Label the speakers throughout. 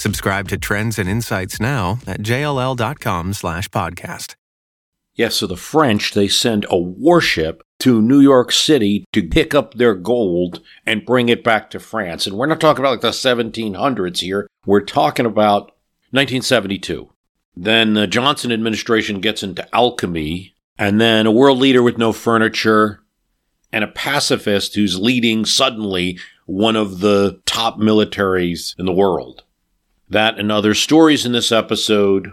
Speaker 1: Subscribe to Trends and Insights now at jll.com slash podcast.
Speaker 2: Yes, so the French, they send a warship to New York City to pick up their gold and bring it back to France. And we're not talking about like the 1700s here. We're talking about 1972. Then the Johnson administration gets into alchemy, and then a world leader with no furniture, and a pacifist who's leading suddenly one of the top militaries in the world. That and other stories in this episode.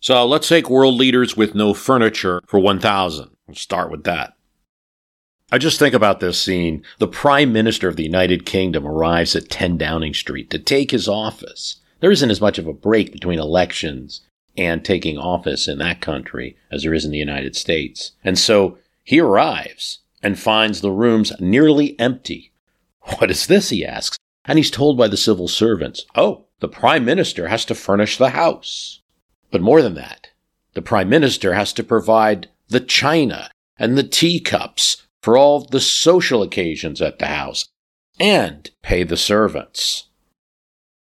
Speaker 2: So let's take world leaders with no furniture for 1000. We'll start with that. I just think about this scene. The Prime Minister of the United Kingdom arrives at 10 Downing Street to take his office. There isn't as much of a break between elections and taking office in that country as there is in the United States. And so he arrives and finds the rooms nearly empty. What is this? he asks. And he's told by the civil servants, oh, the Prime Minister has to furnish the house. But more than that, the Prime Minister has to provide the china and the teacups for all the social occasions at the house and pay the servants.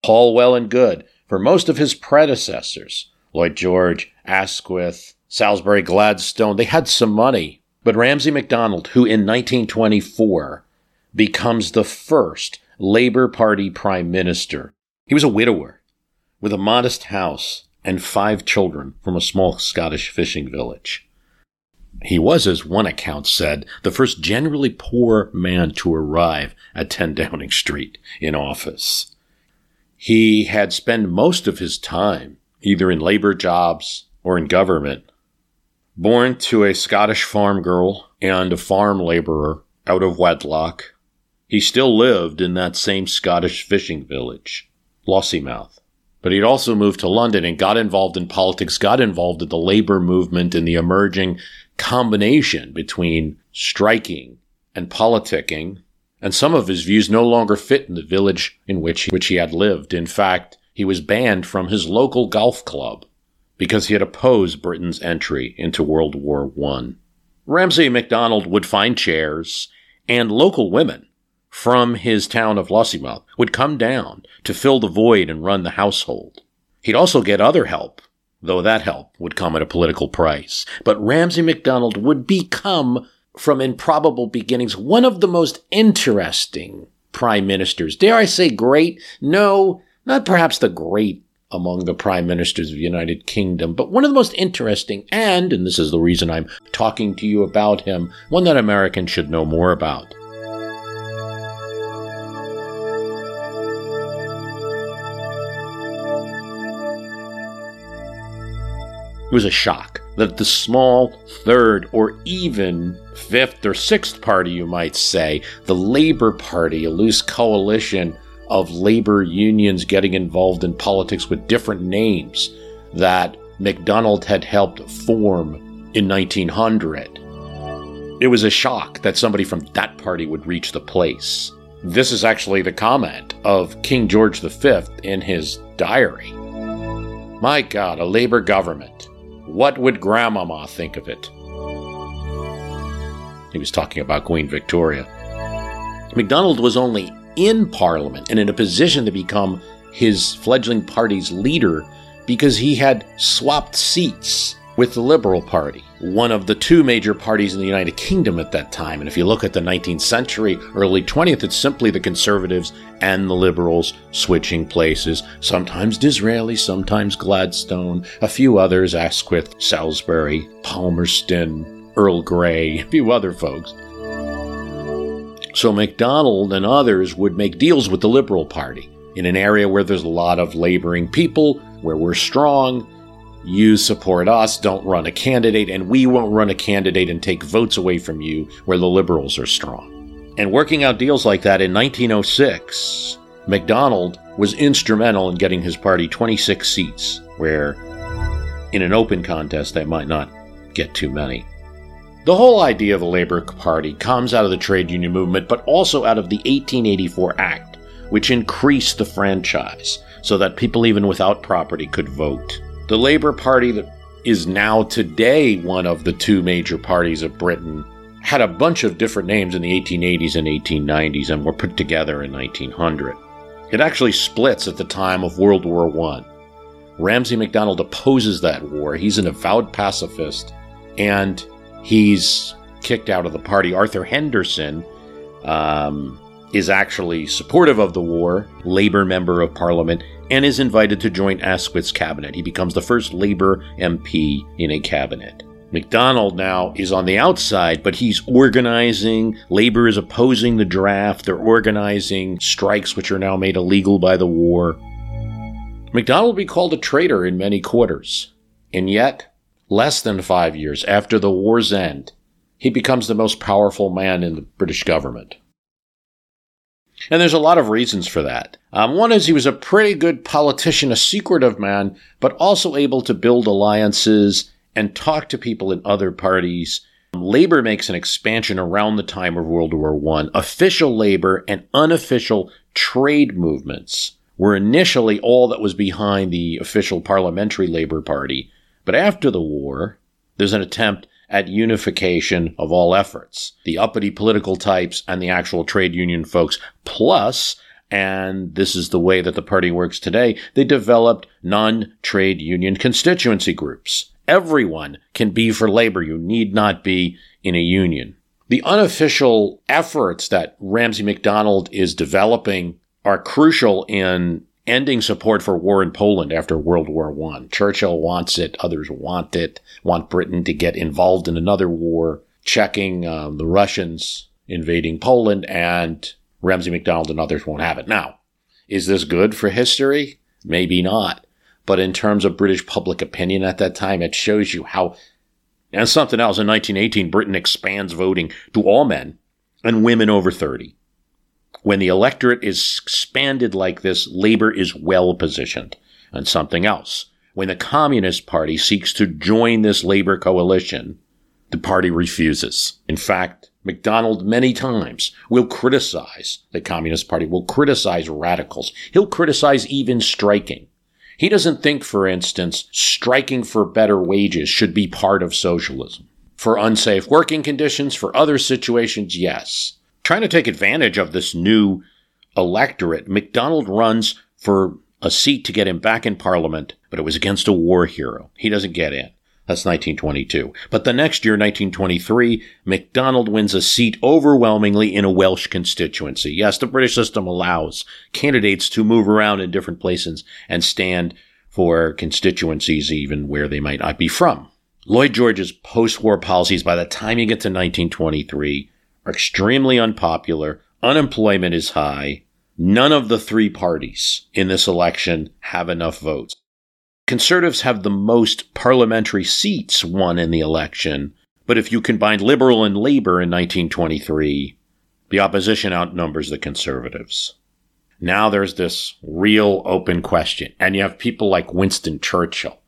Speaker 2: All well and good for most of his predecessors, Lloyd George, Asquith, Salisbury Gladstone, they had some money. But Ramsay MacDonald, who in 1924 becomes the first Labour Party Prime Minister, he was a widower with a modest house and five children from a small Scottish fishing village. He was, as one account said, the first generally poor man to arrive at 10 Downing Street in office. He had spent most of his time either in labor jobs or in government. Born to a Scottish farm girl and a farm laborer out of wedlock, he still lived in that same Scottish fishing village, Lossiemouth. But he'd also moved to London and got involved in politics, got involved in the labor movement and the emerging combination between striking and politicking. And some of his views no longer fit in the village in which, which he had lived. In fact, he was banned from his local golf club because he had opposed Britain's entry into World War I. Ramsay MacDonald would find chairs and local women from his town of Lossiemouth would come down to fill the void and run the household. He'd also get other help, though that help would come at a political price. But Ramsay MacDonald would become, from improbable beginnings, one of the most interesting prime ministers. Dare I say great? No, not perhaps the great among the prime ministers of the United Kingdom, but one of the most interesting, and, and this is the reason I'm talking to you about him, one that Americans should know more about. It was a shock that the small third or even fifth or sixth party, you might say, the Labor Party, a loose coalition of labor unions getting involved in politics with different names that MacDonald had helped form in 1900. It was a shock that somebody from that party would reach the place. This is actually the comment of King George V in his diary. My God, a labor government. What would Grandmama think of it? He was talking about Queen Victoria. MacDonald was only in Parliament and in a position to become his fledgling party's leader because he had swapped seats with the Liberal Party, one of the two major parties in the United Kingdom at that time. And if you look at the 19th century, early 20th, it's simply the Conservatives and the Liberals switching places. Sometimes Disraeli, sometimes Gladstone, a few others, Asquith, Salisbury, Palmerston, Earl Grey, a few other folks. So MacDonald and others would make deals with the Liberal Party in an area where there's a lot of laboring people, where we're strong. You support us, don't run a candidate, and we won't run a candidate and take votes away from you where the Liberals are strong. And working out deals like that in 1906, MacDonald was instrumental in getting his party 26 seats, where in an open contest they might not get too many. The whole idea of the Labor Party comes out of the trade union movement, but also out of the 1884 Act, which increased the franchise so that people even without property could vote. The Labor Party that is now today one of the two major parties of Britain had a bunch of different names in the 1880s and 1890s and were put together in 1900. It actually splits at the time of World War I. Ramsay MacDonald opposes that war. He's an avowed pacifist and he's kicked out of the party. Arthur Henderson um, is actually supportive of the war, Labour member of Parliament, and is invited to join Asquith's cabinet. He becomes the first Labour MP in a cabinet. MacDonald now is on the outside, but he's organizing. Labor is opposing the draft. They're organizing strikes, which are now made illegal by the war. MacDonald will be called a traitor in many quarters. And yet, less than five years after the war's end, he becomes the most powerful man in the British government. And there's a lot of reasons for that. Um, one is he was a pretty good politician, a secretive man, but also able to build alliances and talk to people in other parties. Labor makes an expansion around the time of World War I. Official labor and unofficial trade movements were initially all that was behind the official parliamentary Labor Party. But after the war, there's an attempt at unification of all efforts. The uppity political types and the actual trade union folks, plus, and this is the way that the party works today, they developed non trade union constituency groups. Everyone can be for labor. You need not be in a union. The unofficial efforts that Ramsay MacDonald is developing are crucial in ending support for war in Poland after World War I. Churchill wants it, others want it, want Britain to get involved in another war, checking um, the Russians invading Poland, and Ramsay MacDonald and others won't have it. Now, is this good for history? Maybe not. But in terms of British public opinion at that time, it shows you how. And something else, in 1918, Britain expands voting to all men and women over 30. When the electorate is expanded like this, labor is well positioned. And something else. When the Communist Party seeks to join this labor coalition, the party refuses. In fact, MacDonald many times will criticize the Communist Party, will criticize radicals. He'll criticize even striking. He doesn't think, for instance, striking for better wages should be part of socialism. For unsafe working conditions, for other situations, yes trying to take advantage of this new electorate, MacDonald runs for a seat to get him back in Parliament, but it was against a war hero. He doesn't get in. That's 1922. But the next year, 1923, MacDonald wins a seat overwhelmingly in a Welsh constituency. Yes, the British system allows candidates to move around in different places and stand for constituencies even where they might not be from. Lloyd George's post-war policies by the time you get to 1923 are extremely unpopular. Unemployment is high. None of the three parties in this election have enough votes. Conservatives have the most parliamentary seats won in the election, but if you combine Liberal and Labour in 1923, the opposition outnumbers the Conservatives. Now there's this real open question, and you have people like Winston Churchill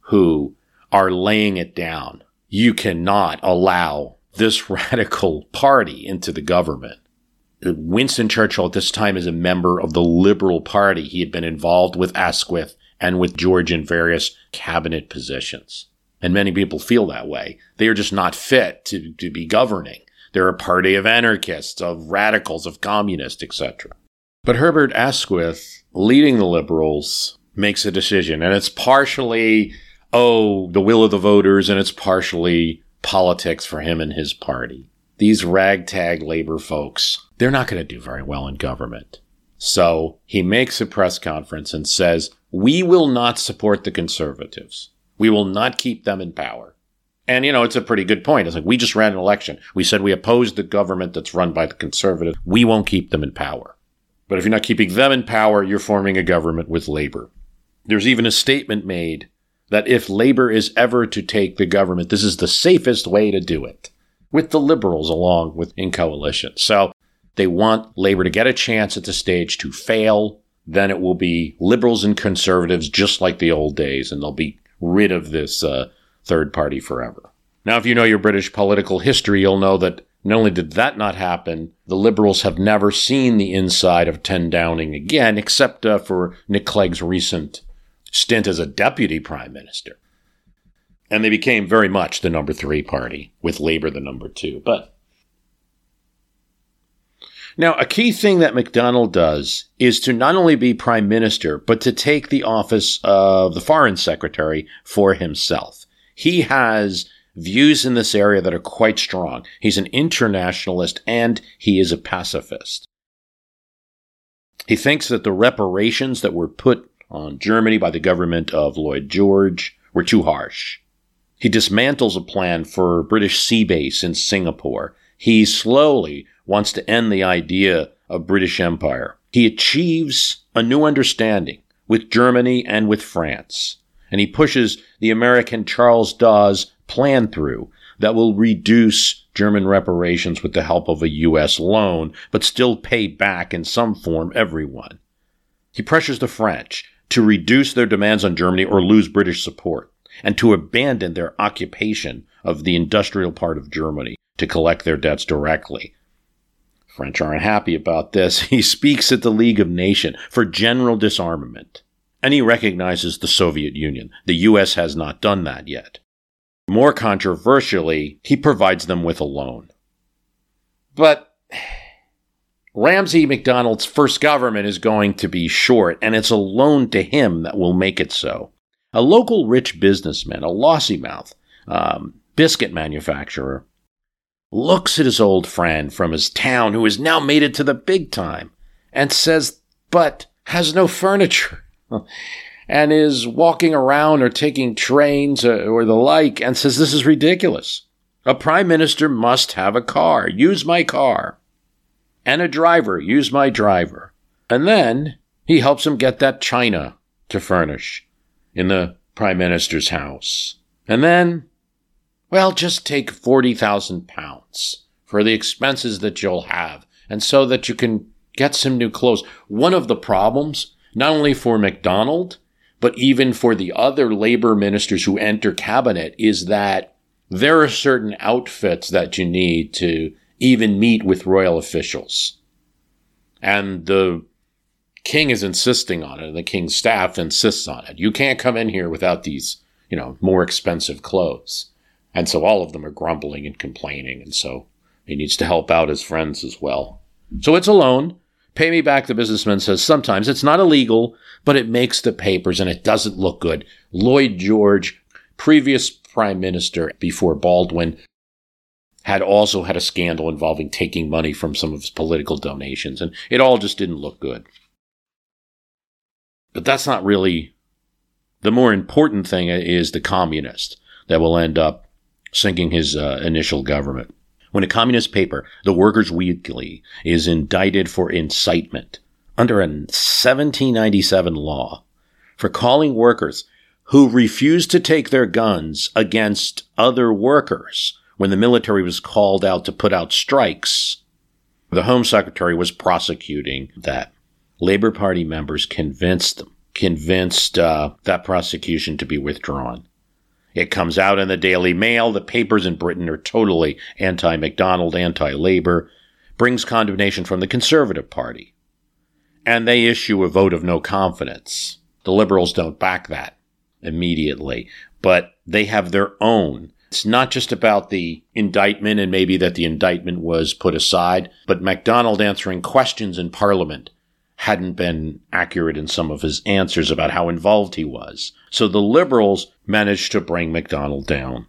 Speaker 2: who are laying it down. You cannot allow this radical party into the government. Winston Churchill at this time is a member of the Liberal Party. He had been involved with Asquith and with George in various cabinet positions. And many people feel that way. They are just not fit to, to be governing. They're a party of anarchists, of radicals, of communists, etc. But Herbert Asquith, leading the Liberals, makes a decision. And it's partially, oh, the will of the voters, and it's partially politics for him and his party. These ragtag labor folks, they're not going to do very well in government. So he makes a press conference and says, We will not support the conservatives. We will not keep them in power. And, you know, it's a pretty good point. It's like, we just ran an election. We said we opposed the government that's run by the conservatives. We won't keep them in power. But if you're not keeping them in power, you're forming a government with labor. There's even a statement made that if labor is ever to take the government, this is the safest way to do it with the liberals along with in coalition. So they want labor to get a chance at the stage to fail. Then it will be liberals and conservatives just like the old days, and they'll be rid of this uh, third party forever. Now, if you know your British political history, you'll know that not only did that not happen, the Liberals have never seen the inside of 10 Downing again, except uh, for Nick Clegg's recent stint as a deputy prime minister. And they became very much the number three party, with Labour the number two. But now, a key thing that MacDonald does is to not only be prime minister, but to take the office of the foreign secretary for himself. He has views in this area that are quite strong. He's an internationalist and he is a pacifist. He thinks that the reparations that were put on Germany by the government of Lloyd George were too harsh. He dismantles a plan for British sea base in Singapore. He slowly wants to end the idea of British Empire. He achieves a new understanding with Germany and with France. And he pushes the American Charles Dawes plan through that will reduce German reparations with the help of a U.S. loan, but still pay back in some form everyone. He pressures the French to reduce their demands on Germany or lose British support, and to abandon their occupation of the industrial part of Germany to collect their debts directly. French aren't happy about this. He speaks at the League of Nations for general disarmament, and he recognizes the Soviet Union. The U.S. has not done that yet. More controversially, he provides them with a loan. But Ramsay MacDonald's first government is going to be short, and it's a loan to him that will make it so. A local rich businessman, a Lossiemouth um, biscuit manufacturer, looks at his old friend from his town who has now made it to the big time and says, but has no furniture. and is walking around or taking trains or the like and says, This is ridiculous. A prime minister must have a car. Use my car. And a driver. Use my driver. And then he helps him get that china to furnish in the prime minister's house. And then, well, just take 40,000 pounds for the expenses that you'll have and so that you can get some new clothes. One of the problems, not only for MacDonald, but even for the other labor ministers who enter cabinet is that there are certain outfits that you need to even meet with royal officials. And the king is insisting on it, and the king's staff insists on it. You can't come in here without these, you know, more expensive clothes. And so all of them are grumbling and complaining, and so he needs to help out his friends as well. So it's a loan. Pay me back, the businessman says. Sometimes it's not illegal, but it makes the papers and it doesn't look good. Lloyd George, previous prime minister before Baldwin, had also had a scandal involving taking money from some of his political donations, and it all just didn't look good. But that's not really the more important thing is the communist that will end up sinking his uh, initial government. When a communist paper, the Workers' Weekly, is indicted for incitement, under a 1797 law for calling workers who refused to take their guns against other workers when the military was called out to put out strikes. The Home Secretary was prosecuting that. Labor Party members convinced them, convinced uh, that prosecution to be withdrawn. It comes out in the Daily Mail. The papers in Britain are totally anti MacDonald, anti Labor, brings condemnation from the Conservative Party and they issue a vote of no confidence. The liberals don't back that immediately, but they have their own. It's not just about the indictment and maybe that the indictment was put aside, but MacDonald answering questions in Parliament hadn't been accurate in some of his answers about how involved he was. So the liberals managed to bring MacDonald down.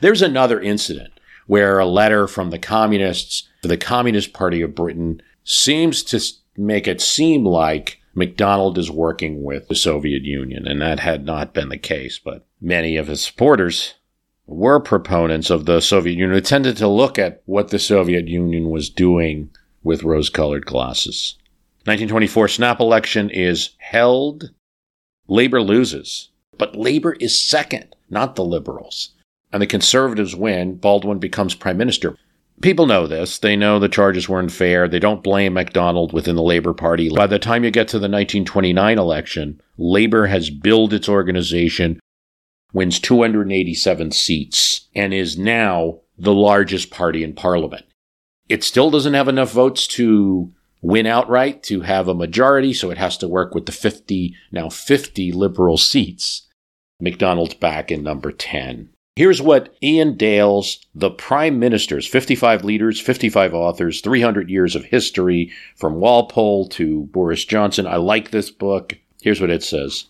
Speaker 2: There's another incident where a letter from the communists to the Communist Party of Britain seems to make it seem like MacDonald is working with the Soviet Union, and that had not been the case. But many of his supporters were proponents of the Soviet Union tended to look at what the Soviet Union was doing with rose colored glasses. 1924 snap election is held. Labor loses, but Labor is second, not the Liberals. And the Conservatives win. Baldwin becomes prime minister. People know this. They know the charges were unfair. They don't blame MacDonald within the Labor Party. By the time you get to the 1929 election, Labor has built its organization, wins 287 seats, and is now the largest party in parliament. It still doesn't have enough votes to win outright to have a majority, so it has to work with the 50, now 50 liberal seats. MacDonald's back in number 10. Here's what Iain Dale's, the Prime Ministers, 55 leaders, 55 authors, 300 years of history, from Walpole to Boris Johnson. I like this book. Here's what it says.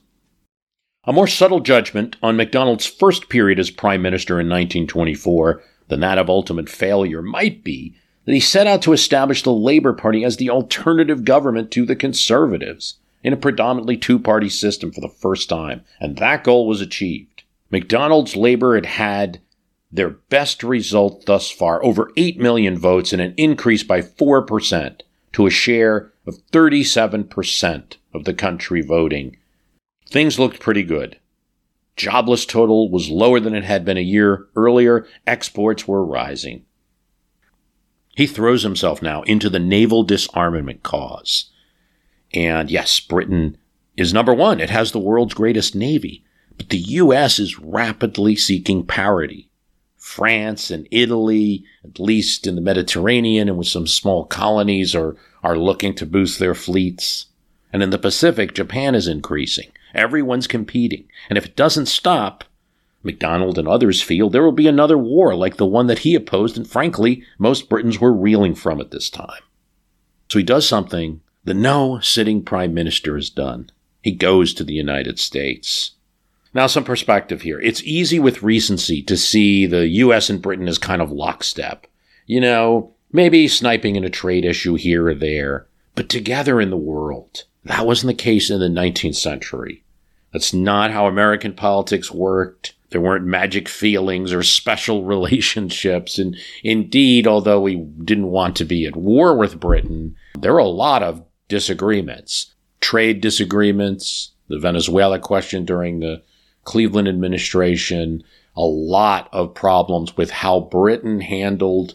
Speaker 2: A more subtle judgment on MacDonald's first period as Prime Minister in 1924 than that of ultimate failure might be that he set out to establish the Labour Party as the alternative government to the Conservatives in a predominantly two party system for the first time, and that goal was achieved. MacDonald's Labor had had their best result thus far, over 8 million votes and an increase by 4% to a share of 37% of the country voting. Things looked pretty good. Jobless total was lower than it had been a year earlier. Exports were rising. He throws himself now into the naval disarmament cause. And yes, Britain is number one. It has the world's greatest navy. But the U.S. is rapidly seeking parity. France and Italy, at least in the Mediterranean and with some small colonies, are, are looking to boost their fleets. And in the Pacific, Japan is increasing. Everyone's competing. And if it doesn't stop, MacDonald and others feel there will be another war like the one that he opposed, and frankly, most Britons were reeling from at this time. So he does something that no sitting prime minister has done. He goes to the United States. Now, some perspective here. It's easy with recency to see the US and Britain as kind of lockstep. You know, maybe sniping in a trade issue here or there, but together in the world. That wasn't the case in the 19th century. That's not how American politics worked. There weren't magic feelings or special relationships. And indeed, although we didn't want to be at war with Britain, there were a lot of disagreements. Trade disagreements, the Venezuela question during the Cleveland administration, a lot of problems with how Britain handled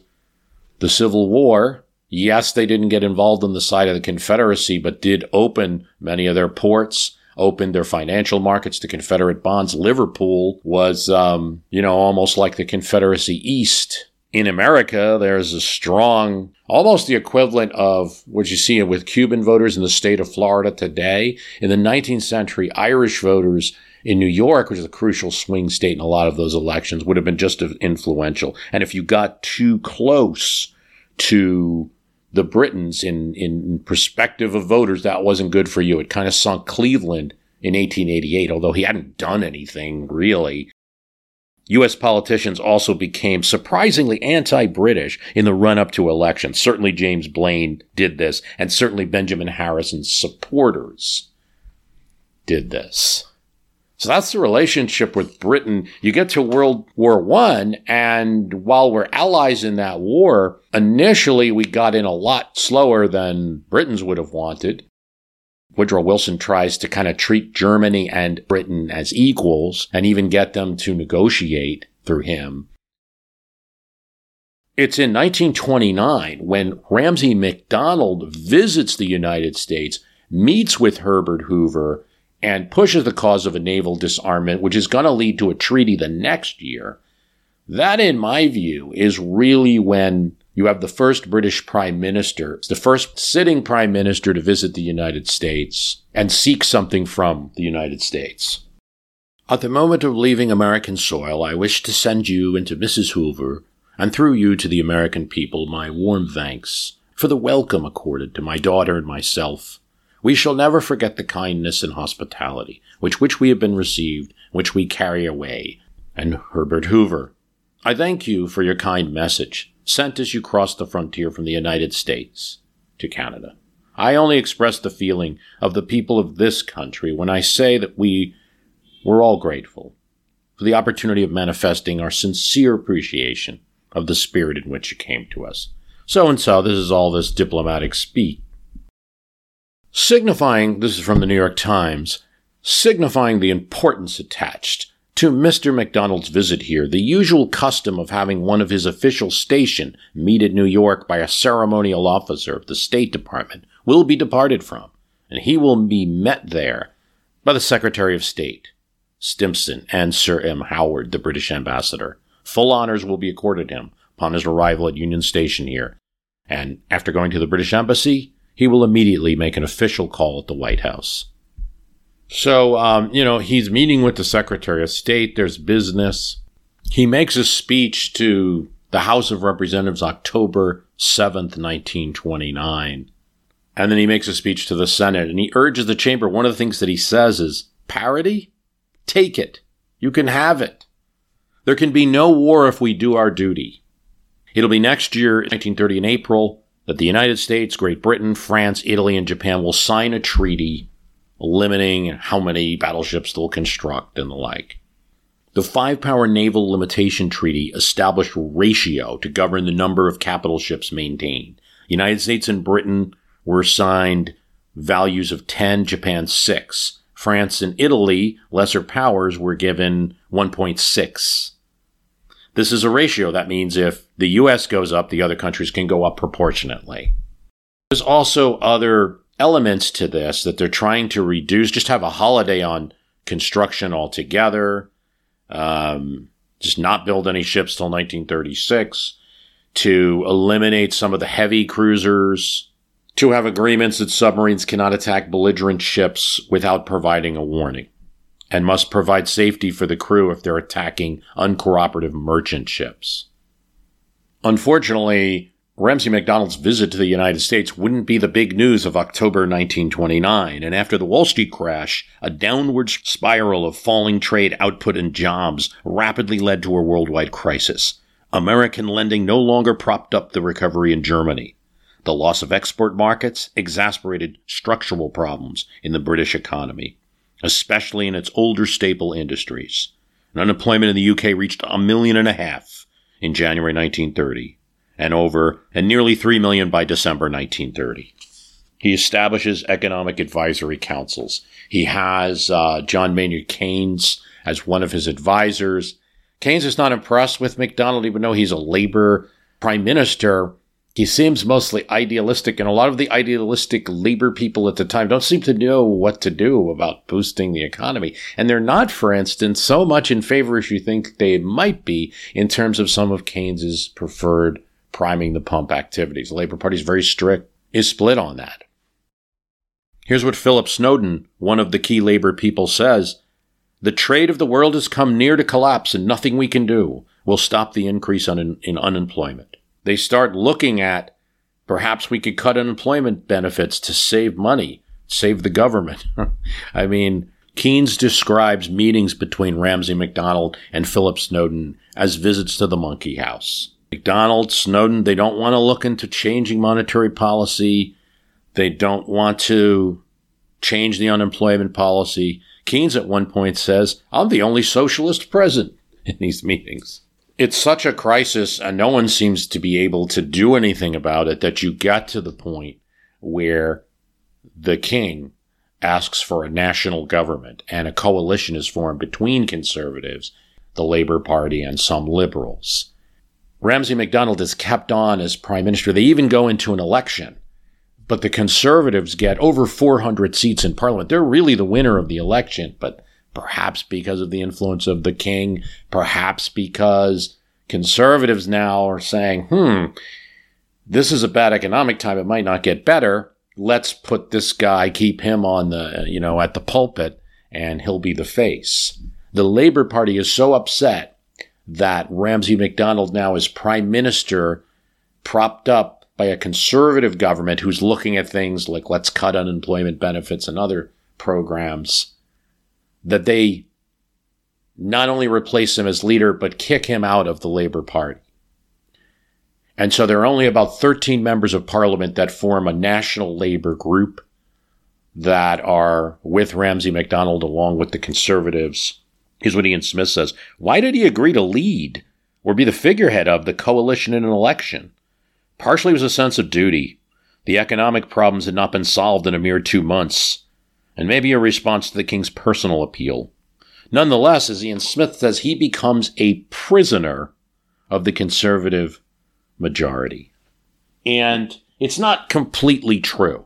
Speaker 2: the Civil War. Yes, they didn't get involved on the side of the Confederacy, but did open many of their ports, opened their financial markets to Confederate bonds. Liverpool was, um, you know, almost like the Confederacy East. In America, there's a strong, almost the equivalent of what you see with Cuban voters in the state of Florida today. In the 19th century, Irish voters in New York, which is a crucial swing state in a lot of those elections, would have been just as influential. And if you got too close to the Britons in, in perspective of voters, that wasn't good for you. It kind of sunk Cleveland in 1888, although he hadn't done anything really. U.S. politicians also became surprisingly anti British in the run up to elections. Certainly James Blaine did this, and certainly Benjamin Harrison's supporters did this. So that's the relationship with Britain. You get to World War One, and while we're allies in that war, initially we got in a lot slower than Britons would have wanted. Woodrow Wilson tries to kind of treat Germany and Britain as equals and even get them to negotiate through him. It's in 1929 when Ramsay MacDonald visits the United States, meets with Herbert Hoover, and pushes the cause of a naval disarmament, which is going to lead to a treaty the next year, that, in my view, is really when you have the first British prime minister, the first sitting prime minister to visit the United States and seek something from the United States. At the moment of leaving American soil, I wish to send you and to Mrs. Hoover, and through you to the American people, my warm thanks for the welcome accorded to my daughter and myself we shall never forget the kindness and hospitality which which we have been received, which we carry away. And Herbert Hoover, I thank you for your kind message, sent as you crossed the frontier from the United States to Canada. I only express the feeling of the people of this country when I say that we were all grateful. for the opportunity of manifesting our sincere appreciation of the spirit in which you came to us. So and so, this is all this diplomatic speak. Signifying, this is from the New York Times, signifying the importance attached to Mr. MacDonald's visit here, the usual custom of having one of his official station meet at New York by a ceremonial officer of the State Department will be departed from, and he will be met there by the Secretary of State, Stimson, and Sir M. Howard, the British ambassador. Full honors will be accorded him upon his arrival at Union Station here, and after going to the British Embassy, he will immediately make an official call at the White House. So, um, you know, he's meeting with the Secretary of State. There's business. He makes a speech to the House of Representatives October 7th, 1929. And then he makes a speech to the Senate and he urges the chamber. One of the things that he says is parity? Take it. You can have it. There can be no war if we do our duty. It'll be next year, 1930 in April, that the United States, Great Britain, France, Italy, and Japan will sign a treaty limiting how many battleships they'll construct and the like. The Five Power Naval Limitation Treaty established ratio to govern the number of capital ships maintained. United States and Britain were assigned values of 10, Japan 6. France and Italy, lesser powers, were given 1.6. This is a ratio. That means if the US goes up, the other countries can go up proportionately. There's also other elements to this that they're trying to reduce, just have a holiday on construction altogether, um, just not build any ships till 1936, to eliminate some of the heavy cruisers, to have agreements that submarines cannot attack belligerent ships without providing a warning, and must provide safety for the crew if they're attacking uncooperative merchant ships. Unfortunately, Ramsay MacDonald's visit to the United States wouldn't be the big news of October 1929, and after the Wall Street crash, a downward spiral of falling trade output and jobs rapidly led to a worldwide crisis. American lending no longer propped up the recovery in Germany. The loss of export markets exasperated structural problems in the British economy, especially in its older staple industries. And unemployment in the UK reached a million and a half in January 1930 and over, and nearly 3 million by December 1930. He establishes economic advisory councils. He has uh, John Maynard Keynes as one of his advisors. Keynes is not impressed with MacDonald, even though he's a labor prime minister. He seems mostly idealistic, and a lot of the idealistic labor people at the time don't seem to know what to do about boosting the economy. And they're not, for instance, so much in favor as you think they might be in terms of some of Keynes's preferred priming the pump activities. The Labor Party is very strict, is split on that. Here's what Philip Snowden, one of the key labor people, says The trade of the world has come near to collapse, and nothing we can do will stop the increase in, in unemployment. They start looking at perhaps we could cut unemployment benefits to save money, save the government. I mean, Keynes describes meetings between Ramsay MacDonald and Philip Snowden as visits to the monkey house. MacDonald, Snowden, they don't want to look into changing monetary policy. They don't want to change the unemployment policy. Keynes at one point says, I'm the only socialist present in these meetings. It's such a crisis, and no one seems to be able to do anything about it, that you get to the point where the king asks for a national government and a coalition is formed between conservatives, the Labour Party, and some liberals. Ramsay MacDonald is kept on as prime minister. They even go into an election, but the conservatives get over 400 seats in parliament. They're really the winner of the election, but perhaps because of the influence of the king, perhaps because conservatives now are saying, hmm, this is a bad economic time. It might not get better. Let's put this guy, keep him on the, you know, at the pulpit and he'll be the face. The Labour Party is so upset that Ramsay MacDonald now is prime minister, propped up by a conservative government who's looking at things like let's cut unemployment benefits and other programs, that they not only replace him as leader, but kick him out of the Labour Party. And so there are only about 13 members of parliament that form a national labor group that are with Ramsay MacDonald along with the conservatives Here's what Ian Smith says Why did he agree to lead or be the figurehead of the coalition in an election? Partially was a sense of duty. The economic problems had not been solved in a mere two months, and maybe a response to the king's personal appeal. Nonetheless, as Ian Smith says, he becomes a prisoner of the conservative majority. And it's not completely true.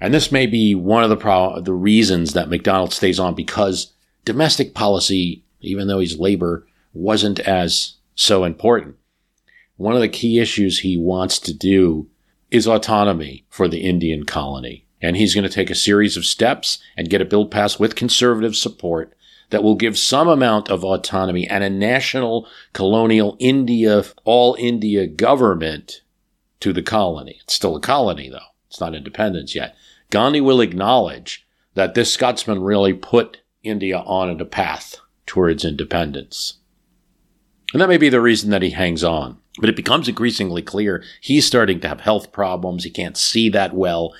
Speaker 2: And this may be one of the pro- the reasons that MacDonald stays on because domestic policy, even though he's labor, wasn't as so important. One of the key issues he wants to do is autonomy for the Indian colony. And he's going to take a series of steps and get a bill passed with conservative support that will give some amount of autonomy and a national colonial India, all India government to the colony. It's still a colony, though. It's not independence yet. Gandhi will acknowledge that this Scotsman really put India on a path towards independence. And that may be the reason that he hangs on. But it becomes increasingly clear he's starting to have health problems. He can't see that well.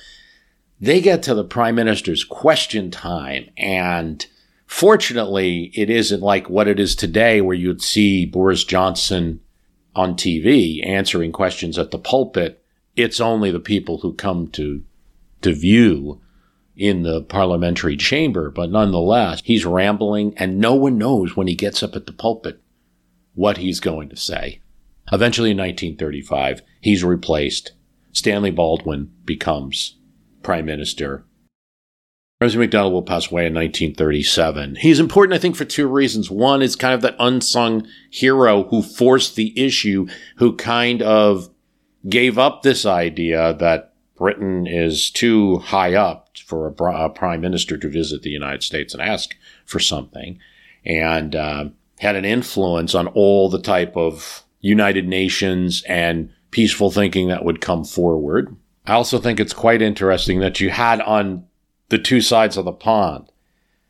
Speaker 2: They get to the prime minister's question time, and fortunately, it isn't like what it is today, where you'd see Boris Johnson on TV answering questions at the pulpit. It's only the people who come to to view in the parliamentary chamber, but nonetheless, he's rambling, and no one knows when he gets up at the pulpit what he's going to say. Eventually, in 1935, he's replaced. Stanley Baldwin becomes prime minister. Ramsay MacDonald will pass away in 1937. He's important, I think, for two reasons. One is kind of that unsung hero who forced the issue, who kind of gave up this idea that Britain is too high up for a, a prime minister to visit the United States and ask for something, and uh, had an influence on all the type of United Nations and peaceful thinking that would come forward. I also think it's quite interesting that you had on the two sides of the pond,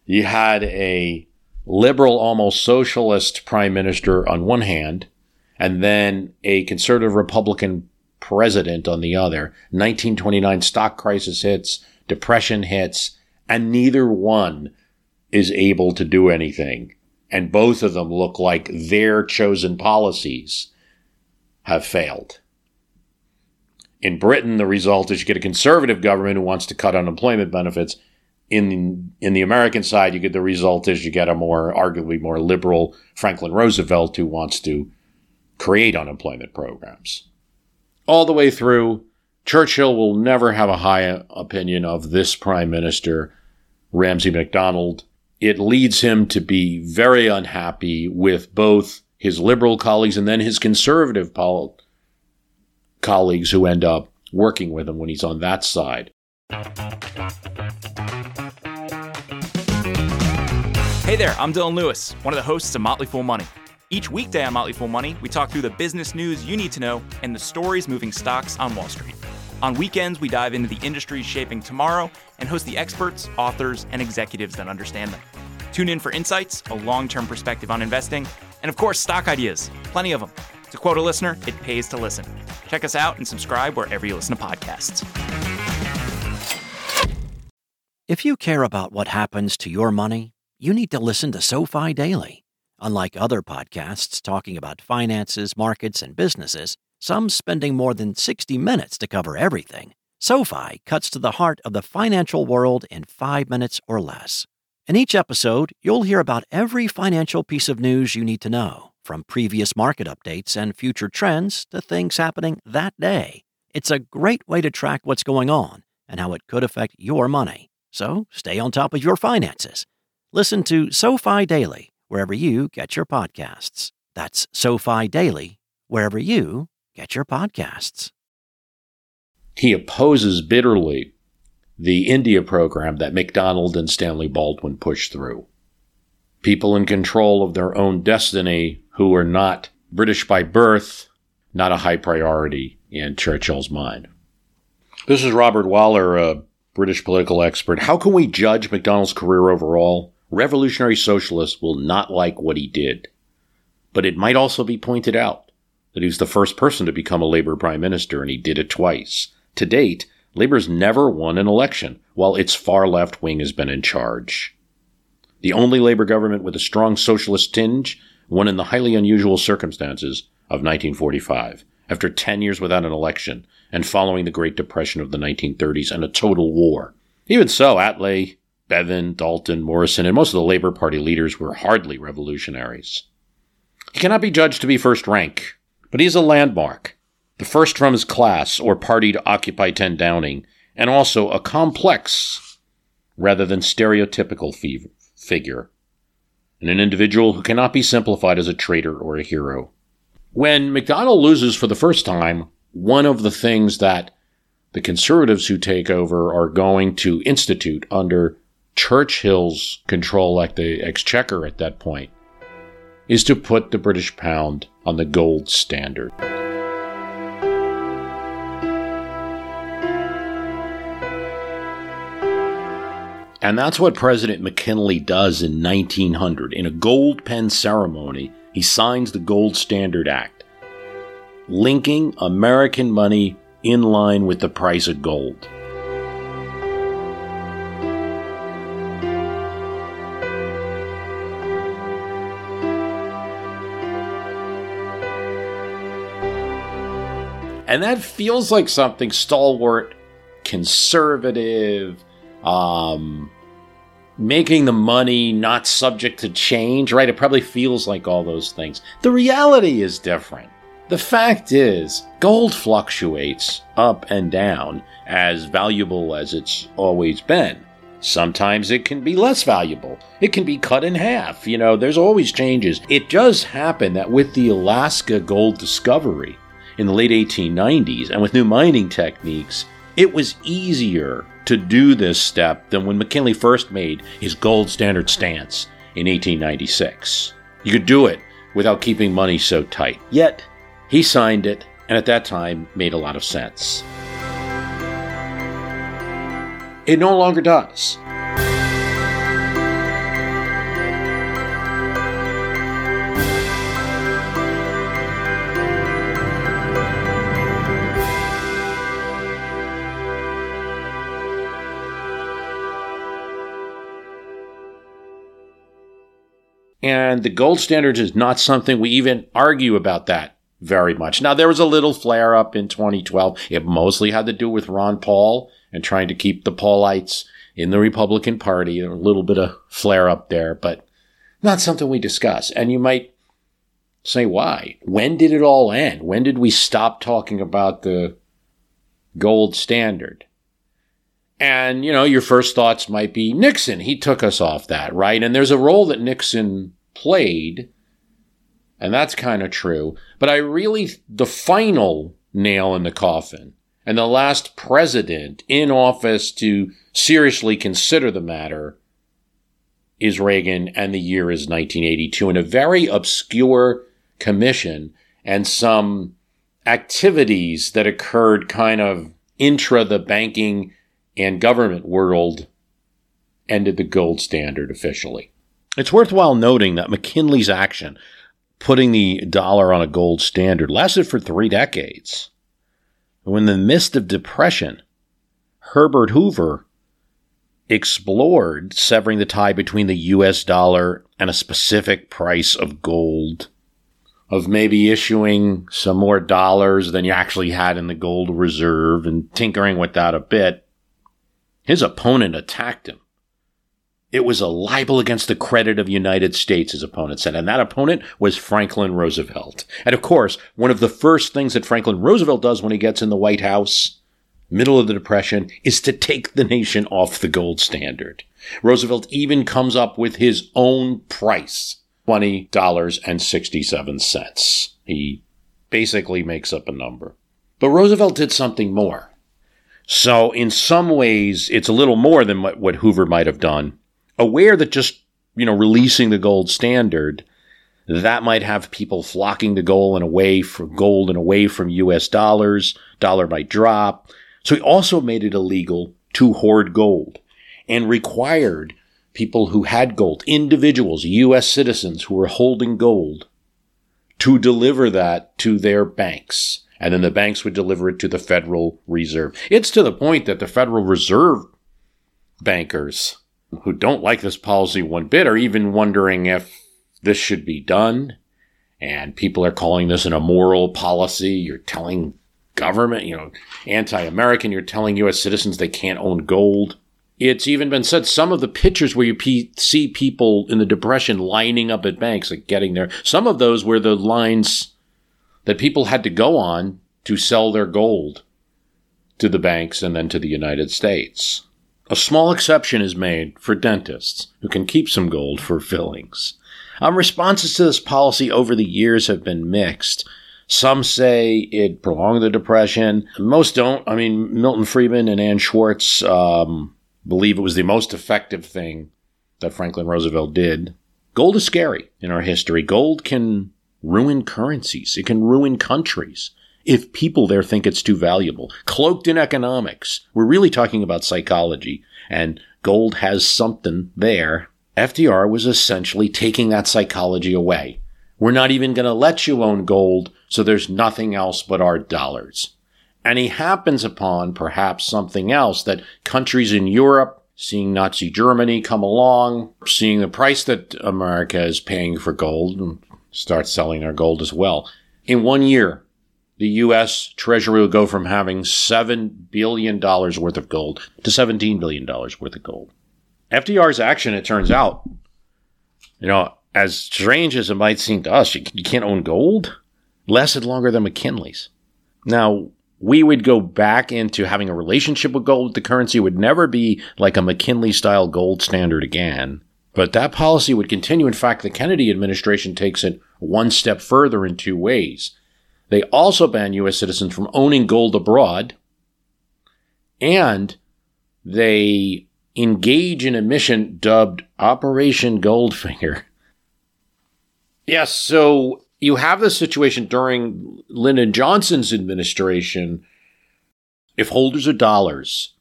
Speaker 2: you had a liberal, almost socialist prime minister on one hand, and then a conservative Republican president on the other. 1929 stock crisis hits, depression hits, and neither one is able to do anything and both of them look like their chosen policies have failed. In Britain, the result is you get a conservative government who wants to cut unemployment benefits. In in the American side, you get the result is you get a more arguably more liberal Franklin Roosevelt who wants to create unemployment programs. All the way through, Churchill will never have a high opinion of this prime minister, Ramsay MacDonald it leads him to be very unhappy with both his liberal colleagues and then his conservative pol- colleagues who end up working with him when he's on that side.
Speaker 3: Hey there, I'm Dylan Lewis, one of the hosts of Motley Fool Money. Each weekday on Motley Fool Money, we talk through the business news you need to know and the stories moving stocks on Wall Street. On weekends, we dive into the industries shaping tomorrow and host the experts, authors, and executives that understand them. Tune in for insights, a long term perspective on investing, and of course, stock ideas. Plenty of them. To quote a listener, it pays to listen. Check us out and subscribe wherever you listen to podcasts.
Speaker 4: If you care about what happens to your money, you need to listen to SoFi Daily. Unlike other podcasts talking about finances, markets, and businesses, some spending more than 60 minutes to cover everything. SoFi cuts to the heart of the financial world in five minutes or less. In each episode, you'll hear about every financial piece of news you need to know, from previous market updates and future trends to things happening that day. It's a great way to track what's going on and how it could affect your money. So stay on top of your finances. Listen to SoFi Daily wherever you get your podcasts. That's SoFi Daily wherever you get your podcasts.
Speaker 2: He opposes bitterly the India program that MacDonald and Stanley Baldwin pushed through. People in control of their own destiny who were not British by birth, not a high priority in Churchill's mind. This is Robert Waller, a British political expert. How can we judge MacDonald's career overall? Revolutionary socialists will not like what he did. But it might also be pointed out that he was the first person to become a Labour prime minister, and he did it twice. To date, Labour's never won an election, while its far left wing has been in charge. the only labor government with a strong socialist tinge, one in the highly unusual circumstances of 1945, after 10 years without an election and following the Great Depression of the 1930s and a total war. Even so, Attlee, Bevin, Dalton, Morrison, and most of the Labor Party leaders were hardly revolutionaries. He cannot be judged to be first rank, but he is a landmark, the first from his class or party to occupy 10 Downing, and also a complex rather than stereotypical figure, and an individual who cannot be simplified as a traitor or a hero. When MacDonald loses for the first time, one of the things that the conservatives who take over are going to institute under Churchill's control, like the exchequer at that point, is to put the British pound on the gold standard. And that's what President McKinley does in 1900. In a gold pen ceremony, he signs the Gold Standard Act, linking American money in line with the price of gold. And that feels like something stalwart, conservative, um, making the money not subject to change, right? It probably feels like all those things. The reality is different. The fact is, gold fluctuates up and down as valuable as it's always been. Sometimes it can be less valuable. It can be cut in half. You know, there's always changes. It does happen that with the Alaska gold discovery in the late 1890s and with new mining techniques, it was easier to do this step than when McKinley first made his gold standard stance in 1896. You could do it without keeping money so tight. Yet, he signed it, and at that time made a lot of sense. It no longer does. And the gold standard is not something we even argue about that very much. Now, there was a little flare up in 2012. It mostly had to do with Ron Paul and trying to keep the Paulites in the Republican Party. A little bit of flare up there, but not something we discuss. And you might say, why? When did it all end? When did we stop talking about the gold standard? And, you know, your first thoughts might be Nixon. He took us off that, right? And there's a role that Nixon played, and that's kind of true. But I really, the final nail in the coffin and the last president in office to seriously consider the matter is Reagan, and the year is 1982, in a very obscure commission and some activities that occurred kind of intra the banking and government world ended the gold standard officially. It's worthwhile noting that McKinley's action, putting the dollar on a gold standard, lasted for three decades. When the midst of depression, Herbert Hoover explored severing the tie between the US dollar and a specific price of gold, of maybe issuing some more dollars than you actually had in the gold reserve and tinkering with that a bit. His opponent attacked him. It was a libel against the credit of the United States, his opponent said, and that opponent was Franklin Roosevelt. And of course, one of the first things that Franklin Roosevelt does when he gets in the White House, middle of the Depression, is to take the nation off the gold standard. Roosevelt even comes up with his own price, $20.67. He basically makes up a number. But Roosevelt did something more. So, in some ways, it's a little more than what, what Hoover might have done. Aware that just, you know, releasing the gold standard, that might have people flocking to gold and away from gold and away from US dollars, dollar might drop. So he also made it illegal to hoard gold and required people who had gold, individuals, US citizens who were holding gold, to deliver that to their banks and then the banks would deliver it to the Federal Reserve. It's to the point that the Federal Reserve bankers who don't like this policy one bit are even wondering if this should be done. And people are calling this an immoral policy. You're telling government, you know, anti American, you're telling U.S. citizens they can't own gold. It's even been said some of the pictures where you see people in the Depression lining up at banks, like getting there, some of those were the lines that people had to go on to sell their gold to the banks and then to the United States. A small exception is made for dentists who can keep some gold for fillings. Um, responses to this policy over the years have been mixed. Some say it prolonged the Depression. Most don't. I mean, Milton Friedman and Ann Schwartz um, believe it was the most effective thing that Franklin Roosevelt did. Gold is scary in our history. Gold can ruin currencies, it can ruin countries if people there think it's too valuable. Cloaked in economics. We're really talking about psychology, and gold has something there. FDR was essentially taking that psychology away. We're not even going to let you own gold, so there's nothing else but our dollars. And he happens upon perhaps something else that countries in Europe, seeing Nazi Germany come along, seeing the price that America is paying for gold, start selling their gold as well. In one year, the U.S. Treasury will go from having $7 billion worth of gold to $17 billion worth of gold. FDR's action, it turns out, you know, as strange as it might seem to us, you, you can't own gold, lasted longer than McKinley's. Now, we would go back into having a relationship with gold. The currency would never be like a McKinley style gold standard again. But that policy would continue. In fact, the Kennedy administration takes it one step further in two ways. They also ban U.S. citizens from owning gold abroad, and they engage in a mission dubbed Operation Goldfinger. Yes, so you have the situation during Lyndon Johnson's administration. If holders of dollars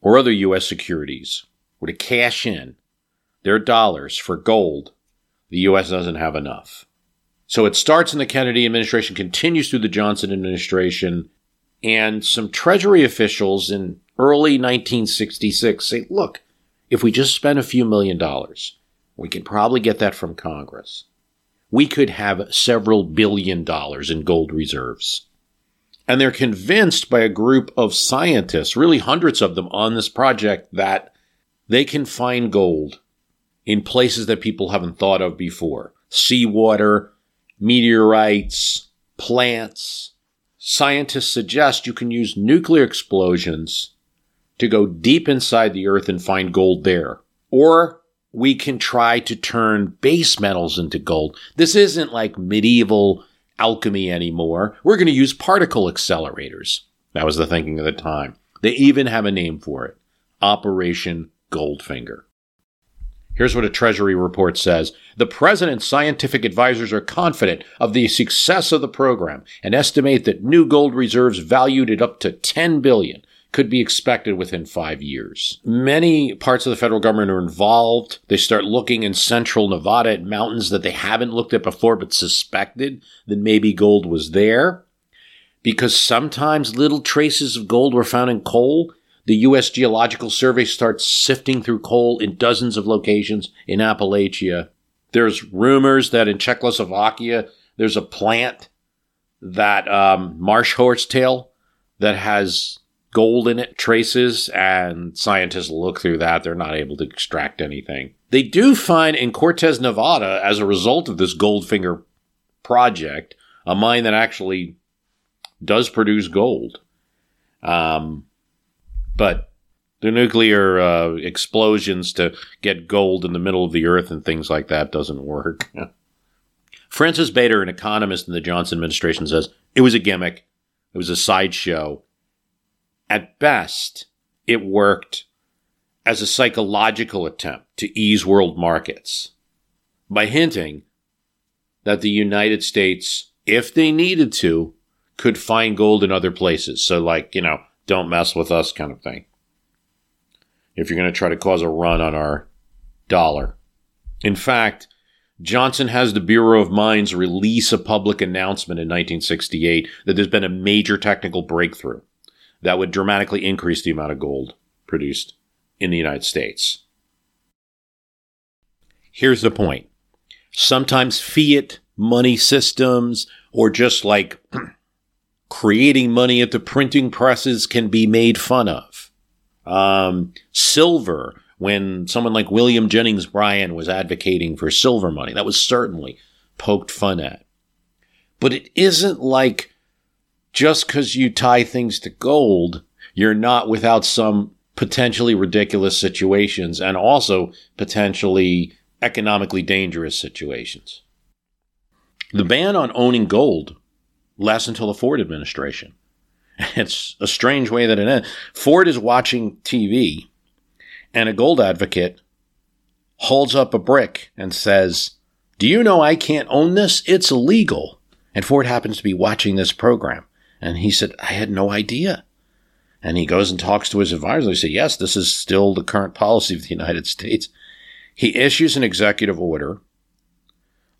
Speaker 2: or other U.S. securities were to cash in their dollars for gold, the U.S. doesn't have enough. So it starts in the Kennedy administration, continues through the Johnson administration, and some Treasury officials in early 1966 say, look, if we just spend a few million dollars, we can probably get that from Congress. We could have several billion dollars in gold reserves. And they're convinced by a group of scientists, really hundreds of them on this project, that they can find gold in places that people haven't thought of before seawater, meteorites, plants. Scientists suggest you can use nuclear explosions to go deep inside the earth and find gold there. Or we can try to turn base metals into gold. This isn't like medieval alchemy anymore. We're going to use particle accelerators. That was the thinking of the time. They even have a name for it Operation Goldfinger. Here's what a Treasury report says. The president's scientific advisors are confident of the success of the program and estimate that new gold reserves valued at up to 10 billion could be expected within five years. Many parts of the federal government are involved. They start looking in central Nevada at mountains that they haven't looked at before but suspected that maybe gold was there. Because sometimes little traces of gold were found in coal the U.S. Geological Survey starts sifting through coal in dozens of locations in Appalachia. There's rumors that in Czechoslovakia, there's a plant that um, marsh horsetail that has gold in it, traces, and scientists look through that. They're not able to extract anything. They do find in Cortez, Nevada, as a result of this Goldfinger project, a mine that actually does produce gold. Um, but the nuclear uh, explosions to get gold in the middle of the earth and things like that doesn't work. Francis Bator, an economist in the Johnson administration, says it was a gimmick. It was a sideshow. At best, it worked as a psychological attempt to ease world markets by hinting that the United States, if they needed to, could find gold in other places. So, like, you know, don't mess with us kind of thing. If you're going to try to cause a run on our dollar. In fact, Johnson has the Bureau of Mines release a public announcement in 1968 that there's been a major technical breakthrough that would dramatically increase the amount of gold produced in the United States. Here's the point. Sometimes fiat money systems or just like creating money at the printing presses can be made fun of. Um, silver, when someone like William Jennings Bryan was advocating for silver money, that was certainly poked fun at. But it isn't like just because you tie things to gold, you're not without some potentially ridiculous situations and also potentially economically dangerous situations. The ban on owning gold lasts until the Ford administration. It's a strange way that it ends. Ford is watching TV, and a gold advocate holds up a brick and says, Do you know I can't own this? It's illegal. And Ford happens to be watching this program. And he said, I had no idea. And he goes and talks to his advisor. They say, Yes, this is still the current policy of the United States. He issues an executive order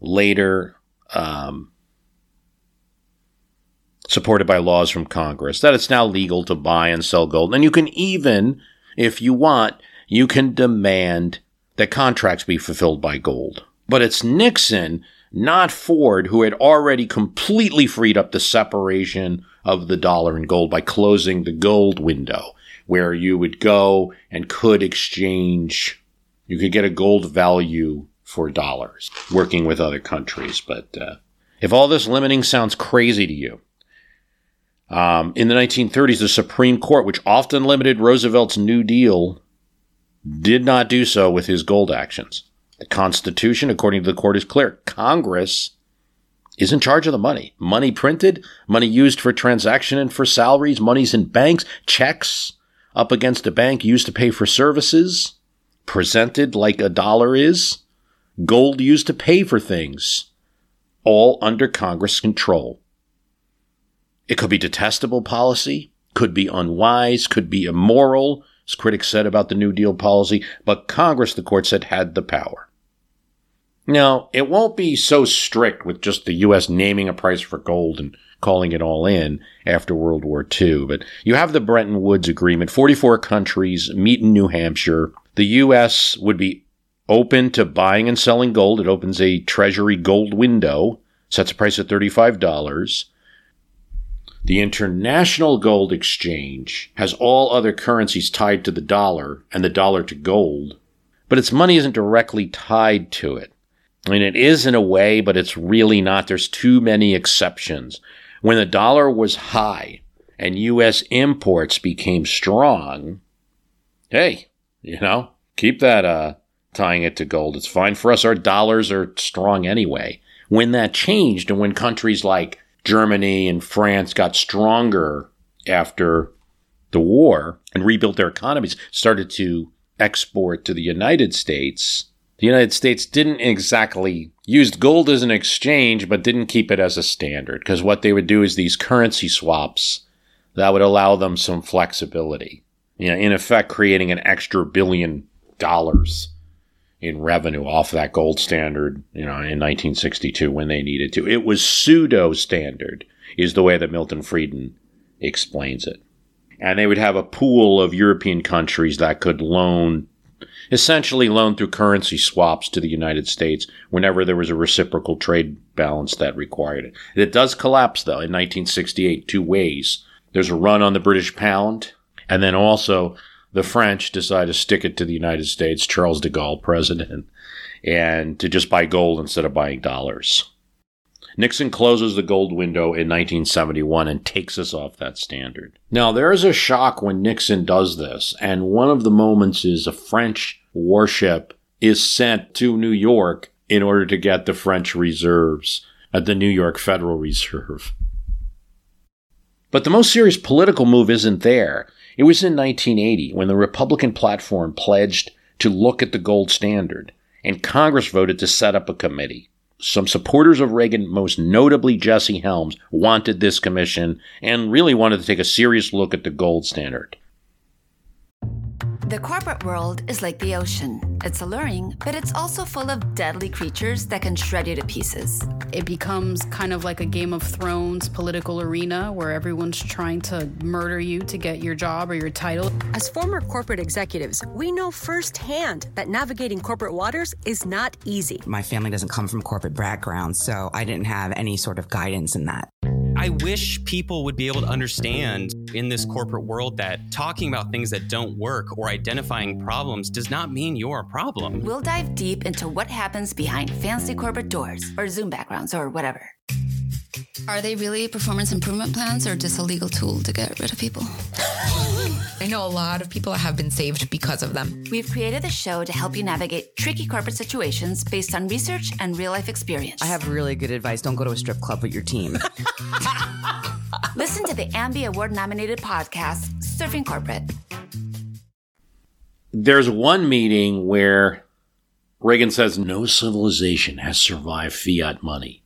Speaker 2: later um, supported by laws from Congress, that it's now legal to buy and sell gold. And you can even, if you want, you can demand that contracts be fulfilled by gold. But it's Nixon, not Ford, who had already completely freed up the separation of the dollar and gold by closing the gold window, where you would go and could exchange, you could get a gold value for dollars, working with other countries. But uh, if all this limiting sounds crazy to you, um, in the 1930s, the Supreme Court, which often limited Roosevelt's New Deal, did not do so with his gold actions. The Constitution, according to the court, is clear. Congress is in charge of the money. Money printed, money used for transaction and for salaries, money's in banks, checks up against a bank used to pay for services, presented like a dollar is, gold used to pay for things, all under Congress control. It could be detestable policy, could be unwise, could be immoral, as critics said about the New Deal policy, but Congress, the court said, had the power. Now, it won't be so strict with just the U.S. naming a price for gold and calling it all in after World War II, but you have the Bretton Woods Agreement. 44 countries meet in New Hampshire. The U.S. would be open to buying and selling gold. It opens a Treasury gold window, sets a price at $35. The International Gold Exchange has all other currencies tied to the dollar and the dollar to gold, but its money isn't directly tied to it. I mean, it is in a way, but it's really not. There's too many exceptions. When the dollar was high and U.S. imports became strong, hey, you know, keep that uh, tying it to gold. It's fine for us. Our dollars are strong anyway. When that changed, and when countries like Germany and France got stronger after the war and rebuilt their economies, started to export to the United States. The United States didn't exactly used gold as an exchange, but didn't keep it as a standard because what they would do is these currency swaps that would allow them some flexibility. You know, in effect, creating an extra billion dollars in revenue off that gold standard, you know, in 1962 when they needed to. It was pseudo standard, is the way that Milton Friedman explains it. And they would have a pool of European countries that could loan, essentially loan through currency swaps to the United States whenever there was a reciprocal trade balance that required it. It does collapse, though, in 1968, two ways. There's a run on the British pound, and then also the French decide to stick it to the United States, Charles de Gaulle, president, and to just buy gold instead of buying dollars. Nixon closes the gold window in 1971 and takes us off that standard. Now, there is a shock when Nixon does this, and one of the moments is a French warship is sent to New York in order to get the French reserves at the New York Federal Reserve. But the most serious political move isn't there. It was in 1980 when the Republican platform pledged to look at the gold standard, and Congress voted to set up a committee. Some supporters of Reagan, most notably Jesse Helms, wanted this commission and really wanted to take a serious look at the gold standard.
Speaker 5: The corporate world is like the ocean. It's alluring, but it's also full of deadly creatures that can shred you to pieces.
Speaker 6: It becomes kind of like a Game of Thrones political arena where everyone's trying to murder you to get your job or your title.
Speaker 7: As former corporate executives, we know firsthand that navigating corporate waters is not easy.
Speaker 8: My family doesn't come from corporate background, so I didn't have any sort of guidance in that.
Speaker 9: I wish people would be able to understand in this corporate world that talking about things that don't work or identifying problems does not mean you're a problem.
Speaker 5: We'll dive deep into what happens behind fancy corporate doors or Zoom backgrounds or whatever.
Speaker 10: Are they really performance improvement plans or just a legal tool to get rid of people?
Speaker 11: I know a lot of people have been saved because of them.
Speaker 5: We've created the show to help you navigate tricky corporate situations based on research and real life experience.
Speaker 8: I have really good advice. Don't go to a strip club with your team.
Speaker 5: Listen to the Ambie Award nominated podcast, Surfing Corporate.
Speaker 2: There's one meeting where Reagan says no civilization has survived fiat money.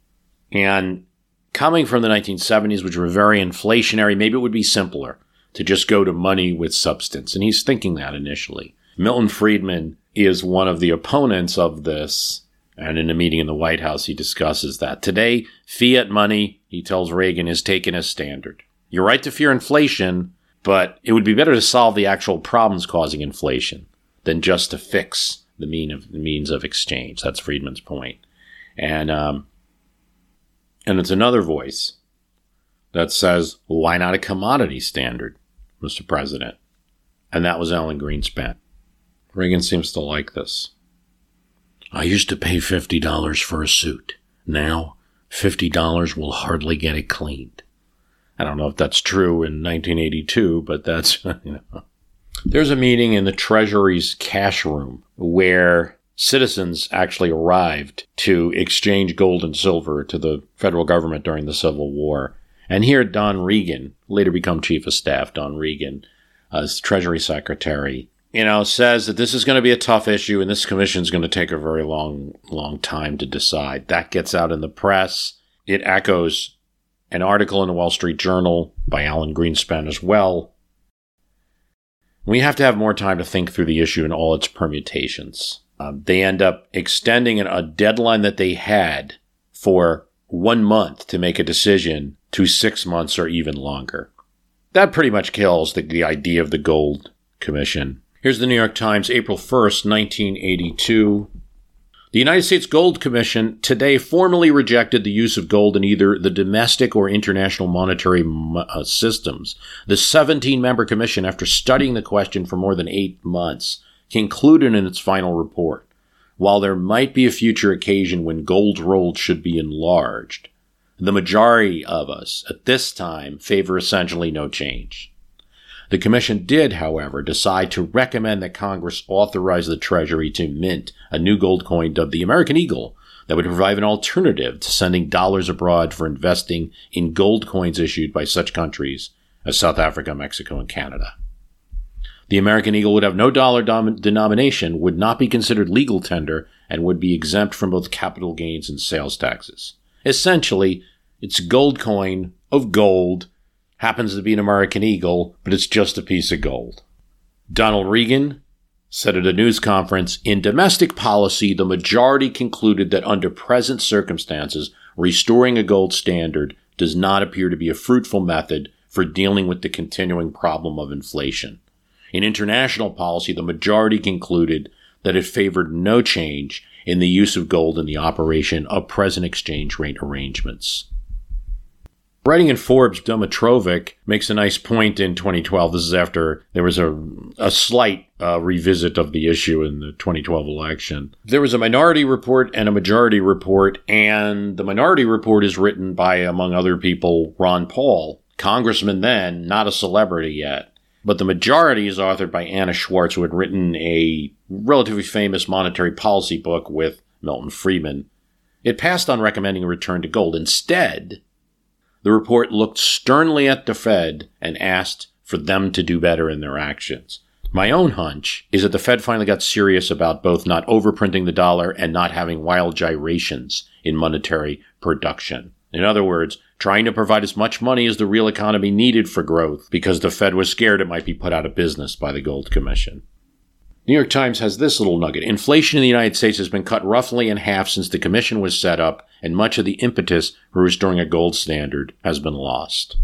Speaker 2: And coming from the 1970s, which were very inflationary, maybe it would be simpler to just go to money with substance. And he's thinking that initially. Milton Friedman is one of the opponents of this. And in a meeting in the White House, he discusses that. Today, fiat money, he tells Reagan, is taken as standard. You're right to fear inflation, but it would be better to solve the actual problems causing inflation than just to fix the mean of means of exchange. That's Friedman's point. And um, and it's another voice that says, why not a commodity standard, Mr. President? And that was Alan Greenspan. Reagan seems to like this. I used to pay $50 for a suit. Now, $50 will hardly get it cleaned. I don't know if that's true in 1982, but that's, you know. There's a meeting in the Treasury's cash room where citizens actually arrived to exchange gold and silver to the federal government during the Civil War. And here, Don Regan, later become Chief of Staff, Don Regan, as Treasury Secretary, you know, says that this is going to be a tough issue and this commission is going to take a very long, long time to decide. That gets out in the press. It echoes an article in the Wall Street Journal by Alan Greenspan as well. We have to have more time to think through the issue and all its permutations. Uh, they end up extending a deadline that they had for one month to make a decision to six months or even longer. That pretty much kills the, the idea of the Gold Commission. Here's the New York Times, April 1st, 1982. The United States Gold Commission today formally rejected the use of gold in either the domestic or international monetary uh, systems. The 17 member commission, after studying the question for more than eight months, concluded in its final report while there might be a future occasion when gold rolls should be enlarged, the majority of us at this time favor essentially no change. The Commission did, however, decide to recommend that Congress authorize the Treasury to mint a new gold coin dubbed the American Eagle that would provide an alternative to sending dollars abroad for investing in gold coins issued by such countries as South Africa, Mexico, and Canada. The American Eagle would have no dollar dom- denomination, would not be considered legal tender, and would be exempt from both capital gains and sales taxes. Essentially, it's gold coin of gold happens to be an American Eagle, but it's just a piece of gold. Donald Regan said at a news conference In domestic policy, the majority concluded that under present circumstances, restoring a gold standard does not appear to be a fruitful method for dealing with the continuing problem of inflation. In international policy, the majority concluded that it favored no change in the use of gold in the operation of present exchange rate arrangements. Writing in Forbes, Domitrovic makes a nice point in 2012. This is after there was a, a slight uh, revisit of the issue in the 2012 election. There was a minority report and a majority report, and the minority report is written by, among other people, Ron Paul, congressman then, not a celebrity yet. But the majority is authored by Anna Schwartz, who had written a relatively famous monetary policy book with Milton Friedman. It passed on recommending a return to gold. Instead, the report looked sternly at the Fed and asked for them to do better in their actions. My own hunch is that the Fed finally got serious about both not overprinting the dollar and not having wild gyrations in monetary production. In other words, trying to provide as much money as the real economy needed for growth because the Fed was scared it might be put out of business by the Gold Commission. New York Times has this little nugget. Inflation in the United States has been cut roughly in half since the commission was set up, and much of the impetus for restoring a gold standard has been lost.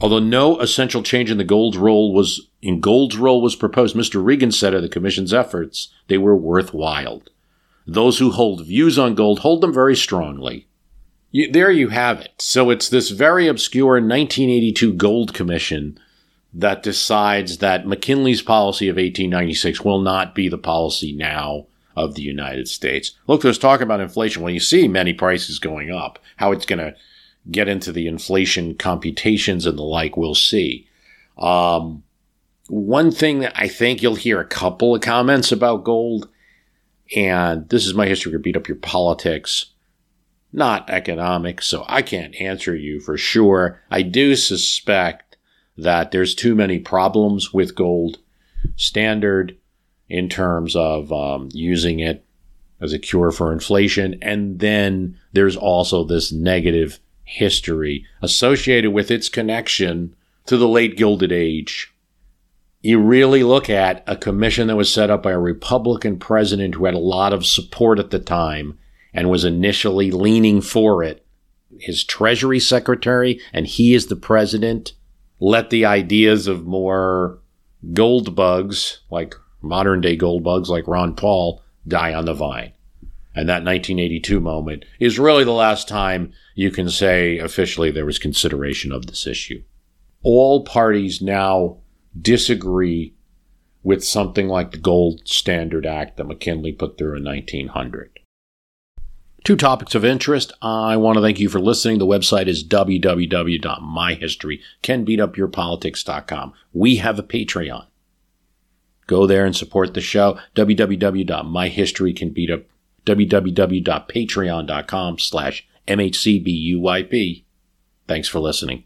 Speaker 2: Although no essential change in the gold's role was in gold's role was proposed, Mr. Regan said of the commission's efforts, they were worthwhile. Those who hold views on gold hold them very strongly. You, there you have it. So it's this very obscure 1982 gold commission that decides that McKinley's policy of 1896 will not be the policy now of the United States. Look, there's talk about inflation. Well, you see many prices going up. How it's going to get into the inflation computations and the like, we'll see. Um, one thing that I think you'll hear a couple of comments about gold, and this is my history to beat up your politics, not economics, so I can't answer you for sure. I do suspect that there's too many problems with gold standard in terms of um, using it as a cure for inflation. And then there's also this negative history associated with its connection to the late Gilded Age. You really look at a commission that was set up by a Republican president who had a lot of support at the time and was initially leaning for it. His Treasury Secretary, and he is the president let the ideas of more gold bugs, like modern day gold bugs like Ron Paul, die on the vine. And that 1982 moment is really the last time you can say officially there was consideration of this issue. All parties now disagree with something like the Gold Standard Act that McKinley put through in 1900. Two topics of interest. I want to thank you for listening. The website is www.myhistorycanbeatupyourpolitics.com. We have a Patreon. Go there and support the show. www.myhistorycanbeatup www.patreon.com slash mhcbuyp. Thanks for listening.